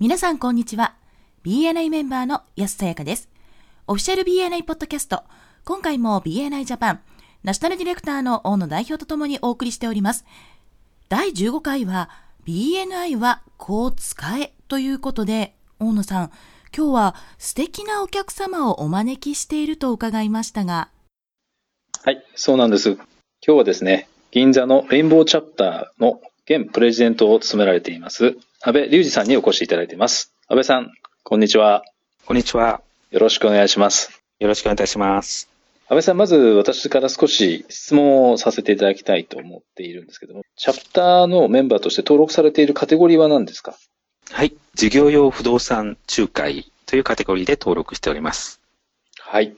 皆さんこんにちは。BNI メンバーの安さやかです。オフィシャル BNI ポッドキャスト。今回も BNI ジャパン、ナショナルディレクターの大野代表とともにお送りしております。第15回は BNI はこう使えということで、大野さん、今日は素敵なお客様をお招きしていると伺いましたが。はい、そうなんです。今日はですね、銀座のレインボーチャプターの現プレジデントを務められています、安倍隆二さんにお越しいただいています。安倍さん、こんにちは。こんにちは。よろしくお願いします。よろしくお願いいたします。安倍さん、まず私から少し質問をさせていただきたいと思っているんですけども、チャプターのメンバーとして登録されているカテゴリーは何ですか？はい。事業用不動産仲介というカテゴリーで登録しております。はい。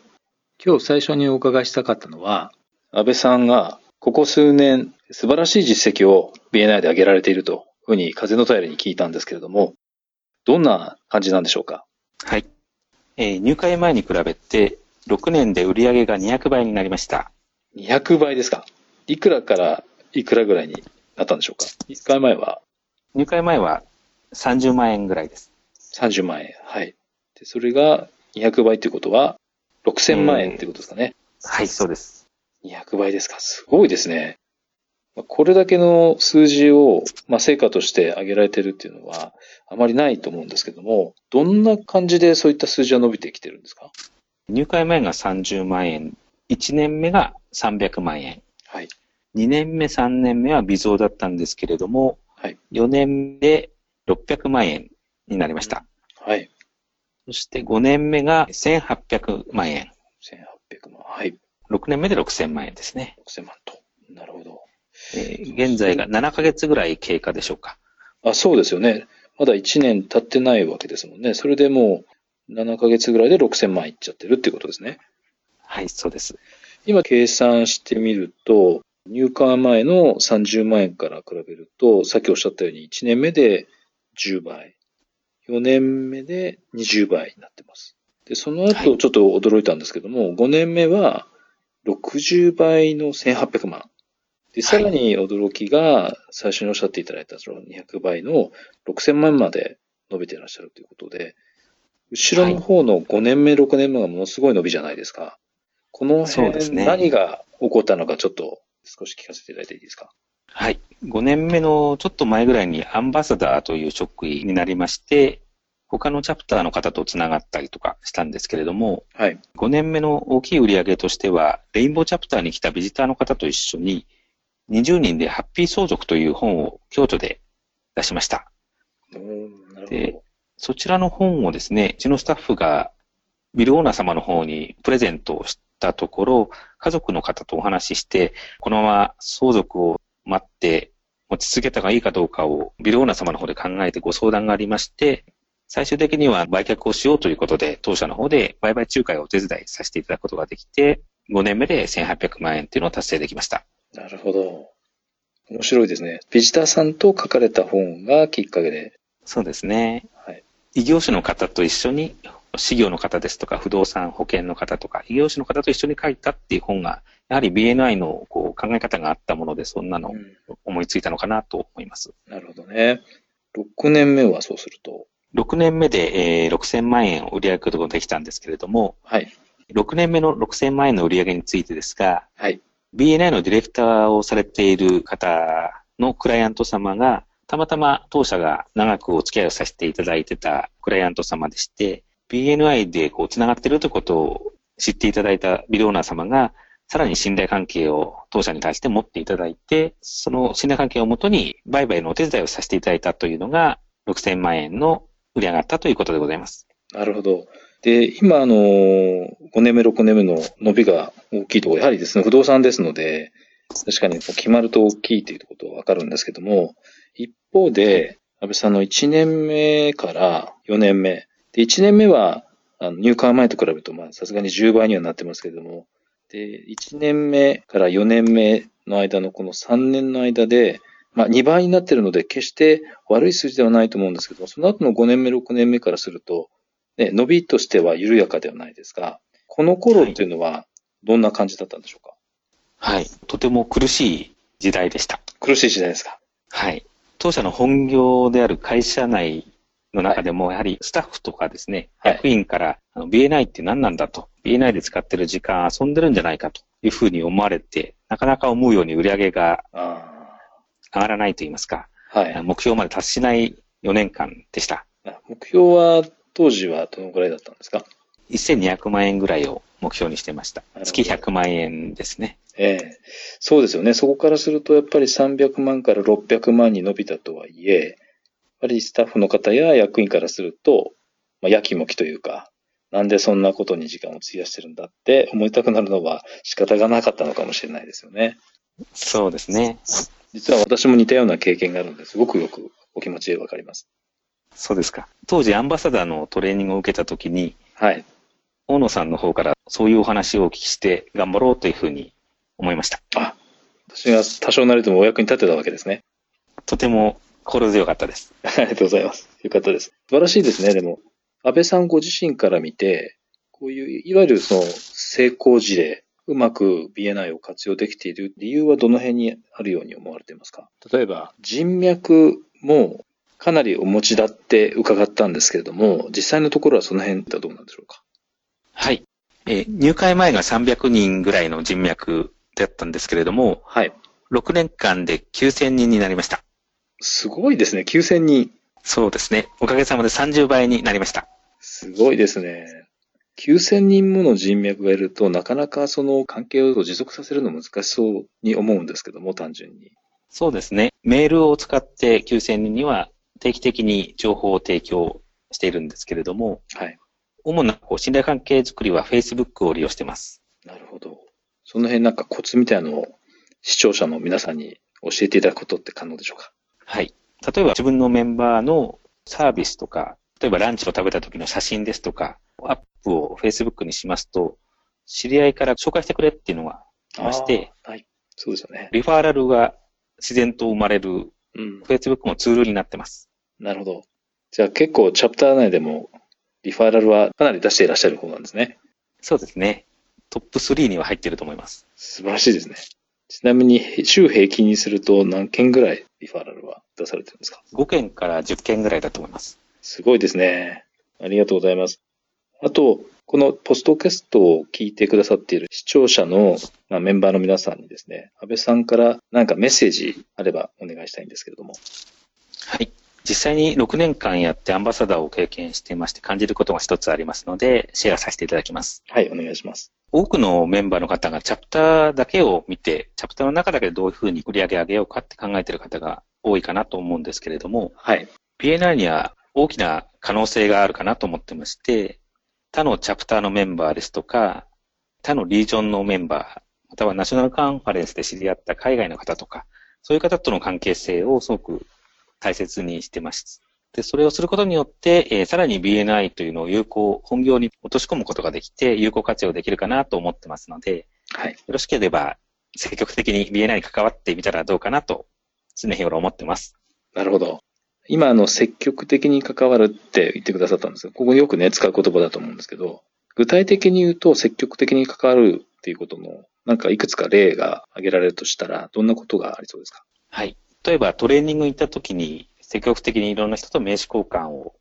今日最初にお伺いしたかったのは、安倍さんがここ数年素晴らしい実績を BNI で挙げられているとふうに風の便りに聞いたんですけれども、どんな感じなんでしょうか？はい。えー、入会前に比べて、6年で売上が200倍になりました。200倍ですか？いくらからいくらぐらいになったんでしょうか？入会前は？入会前は30万円ぐらいです。30万円。はい。で、それが200倍ということは、6000万円ってことですかね、えー、はい、そうです。200倍ですか？すごいですね。これだけの数字を、まあ、成果として挙げられてるっていうのは、あまりないと思うんですけども、どんな感じでそういった数字は伸びてきてるんですか？入会前が30万円、1年目が300万円。はい。2年目、3年目は微増だったんですけれども、はい。4年で600万円になりました。はい。そして5年目が1800万円。1800万。はい。6年目で6000万円ですね。6000万。えー、現在が7ヶ月ぐらい経過でしょうか。あ、そうですよね。まだ1年経ってないわけですもんね。それでもう7ヶ月ぐらいで6000万いっちゃってるっていうことですね。はい、そうです。今計算してみると、入荷前の30万円から比べると、さっきおっしゃったように1年目で10倍、4年目で20倍になってます。で、その後ちょっと驚いたんですけども、はい、5年目は60倍の1800万。で、さらに驚きが、最初におっしゃっていただいたその200倍の6000万まで伸びていらっしゃるということで、後ろの方の5年目、6年目がものすごい伸びじゃないですか。この辺、ね、何が起こったのかちょっと少し聞かせていただいていいですか？はい。5年目のちょっと前ぐらいにアンバサダーという職位になりまして、他のチャプターの方と繋がったりとかしたんですけれども、はい。5年目の大きい売り上げとしては、レインボーチャプターに来たビジターの方と一緒に、20人でハッピー相続という本を京都で出しました。で、そちらの本をですね、うちのスタッフがビルオーナー様の方にプレゼントをしたところ、家族の方とお話しして、このまま相続を待って持ち続けた方がいいかどうかをビルオーナー様の方で考えてご相談がありまして、最終的には売却をしようということで、当社の方で売買仲介をお手伝いさせていただくことができて、5年目で1800万円っていうのを達成できました。なるほど。面白いですね。ビジターさんと書かれた本がきっかけで。そうですね。はい。異業種の方と一緒に、事業の方ですとか、不動産保険の方とか、異業種の方と一緒に書いたっていう本が、やはり BNI のこう考え方があったもので、そんなの思いついたのかなと思います。うん、なるほどね。6年目はそうすると。6年目で、えー、6000万円を売り上げることができたんですけれども、はい。6年目の6000万円の売り上げについてですが、はい。BNI のディレクターをされている方のクライアント様が、たまたま当社が長くお付き合いをさせていただいてたクライアント様でして、BNI でこう繋がっているということを知っていただいたビルオーナー様が、さらに信頼関係を当社に対して持っていただいて、その信頼関係をもとに売買のお手伝いをさせていただいたというのが、6000万円の売り上がったということでございます。なるほど。で、今、あの、5年目、6年目の伸びが大きいところ、やはりですね、不動産ですので、確かに決まると大きいということはわかるんですけども、一方で、安倍さんの1年目から4年目。で、1年目は、あの入管前と比べると、まあ、さすがに10倍にはなってますけれども、で、1年目から4年目の間のこの3年の間で、まあ、2倍になってるので、決して悪い数字ではないと思うんですけども、その後の5年目、6年目からすると、ね、伸びとしては緩やかではないですが、この頃っていうのはどんな感じだったんでしょうか？はい。とても苦しい時代でした。苦しい時代ですか？はい。当社の本業である会社内の中でも、やはりスタッフとかですね、はい、役員から、BNI って何なんだと、BNI で使ってる時間遊んでるんじゃないかというふうに思われて、なかなか思うように売り上げが上がらないと言いますか、はい、目標まで達しない4年間でした。目標は当時はどのぐらいだったんですか？1200万円ぐらいを目標にしてました。月100万円ですね。ええそうですよね。そこからすると、やっぱり300万から600万に伸びたとはいえ、やっぱりスタッフの方や役員からすると、まあ、やきもきというか、なんでそんなことに時間を費やしてるんだって思いたくなるのは仕方がなかったのかもしれないですよね。そうですね。実は私も似たような経験があるのですごくよくお気持ちでわかります。そうですか。当時アンバサダーのトレーニングを受けたときに、はい。大野さんの方からそういうお話をお聞きして頑張ろうというふうに思いました。あ、私が多少なりともお役に立てたわけですね。とても心強かったです。ありがとうございます。よかったです。素晴らしいですね、でも。安倍さんご自身から見て、こういう、いわゆるその成功事例、うまく BNI を活用できている理由はどの辺にあるように思われていますか？例えば、人脈もかなりお持ちだって伺ったんですけれども、実際のところはその辺はどうなんでしょうか？はい。えー、入会前が300人ぐらいの人脈だったんですけれども、はい。6年間で9000人になりました。すごいですね、9000人。そうですね。おかげさまで30倍になりました。すごいですね。9000人もの人脈がいると、なかなかその関係を持続させるの難しそうに思うんですけども、単純に。そうですね。メールを使って9000人には定期的に情報を提供しているんですけれども、はい。主なこう信頼関係づくりは Facebook を利用してます。なるほど。その辺なんかコツみたいなのを視聴者の皆さんに教えていただくことって可能でしょうか？はい。例えば自分のメンバーのサービスとか、例えばランチを食べた時の写真ですとか、アップを Facebook にしますと、知り合いから紹介してくれっていうのが来まして、はい。そうですよね。リファーラルが自然と生まれる、うん、Facebook もツールになってます。なるほど。じゃあ結構チャプター内でもリファーラルはかなり出していらっしゃる方なんですね。そうですね。トップ3には入っていると思います。素晴らしいですね。ちなみに週平均にすると何件ぐらいリファーラルは出されてるんですか ?5 件から10件ぐらいだと思います。すごいですね。ありがとうございます。あと、このポストキャストを聞いてくださっている視聴者の、まあ、メンバーの皆さんにですね、安倍さんから何かメッセージあればお願いしたいんですけれども。はい。実際に6年間やってアンバサダーを経験していまして感じることが一つありますので、シェアさせていただきます。はい、お願いします。多くのメンバーの方がチャプターだけを見て、チャプターの中だけでどういうふうに売り上げ上げようかって考えている方が多いかなと思うんですけれども、はい。PNI には大きな可能性があるかなと思ってまして、他のチャプターのメンバーですとか、他のリージョンのメンバー、またはナショナルカンファレンスで知り合った海外の方とか、そういう方との関係性をすごく大切にしてます。で、それをすることによって、えー、さらに BNI というのを有効、本業に落とし込むことができて、有効活用できるかなと思ってますので、はい。よろしければ、積極的に BNI に関わってみたらどうかなと、常日頃思ってます。なるほど。今、あの、積極的に関わるって言ってくださったんですが、ここよくね、使う言葉だと思うんですけど、具体的に言うと、積極的に関わるっていうことの、なんかいくつか例が挙げられるとしたら、どんなことがありそうですか？はい。例えば、トレーニングに行った時に、積極的にいろんな人と名刺交換を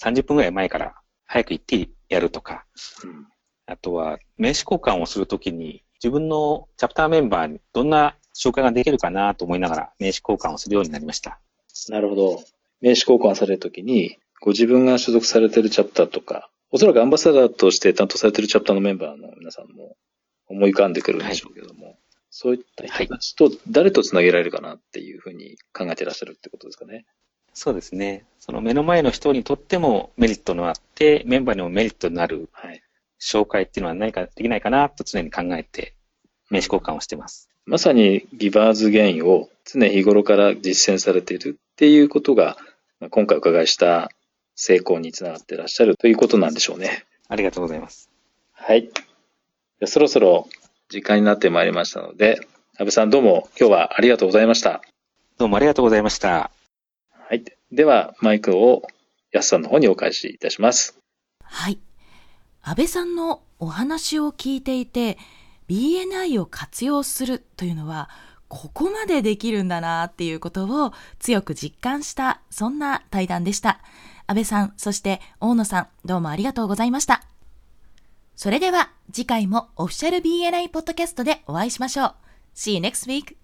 30分ぐらい前から早く行ってやるとか、うん、あとは名刺交換をするときに自分のチャプターメンバーにどんな紹介ができるかなと思いながら名刺交換をするようになりました。なるほど。名刺交換されるときに、ご自分が所属されているチャプターとか、おそらくアンバサダーとして担当されているチャプターのメンバーの皆さんも思い浮かんでくるんでしょうけども、はい、そういった人たちと誰と繋げられるかなっていうふうに考えていらっしゃるってことですかね。そうですね。その目の前の人にとってもメリットのあって、メンバーにもメリットになる紹介っていうのは何かできないかなと常に考えて名刺交換をしています。まさにギバーズゲインを常日頃から実践されているっていうことが、今回お伺いした成功につながっていらっしゃるということなんでしょうね。ありがとうございます。はい。そろそろ時間になってまいりましたので、安倍さんどうも今日はありがとうございました。どうもありがとうございました。はい。では、マイクを安さんの方にお返しいたします。はい。安倍さんのお話を聞いていて、BNI を活用するというのは、ここまでできるんだなっていうことを強く実感した、そんな対談でした。安倍さん、そして大野さん、どうもありがとうございました。それでは次回もオフィシャル BNI ポッドキャストでお会いしましょう。See you next week!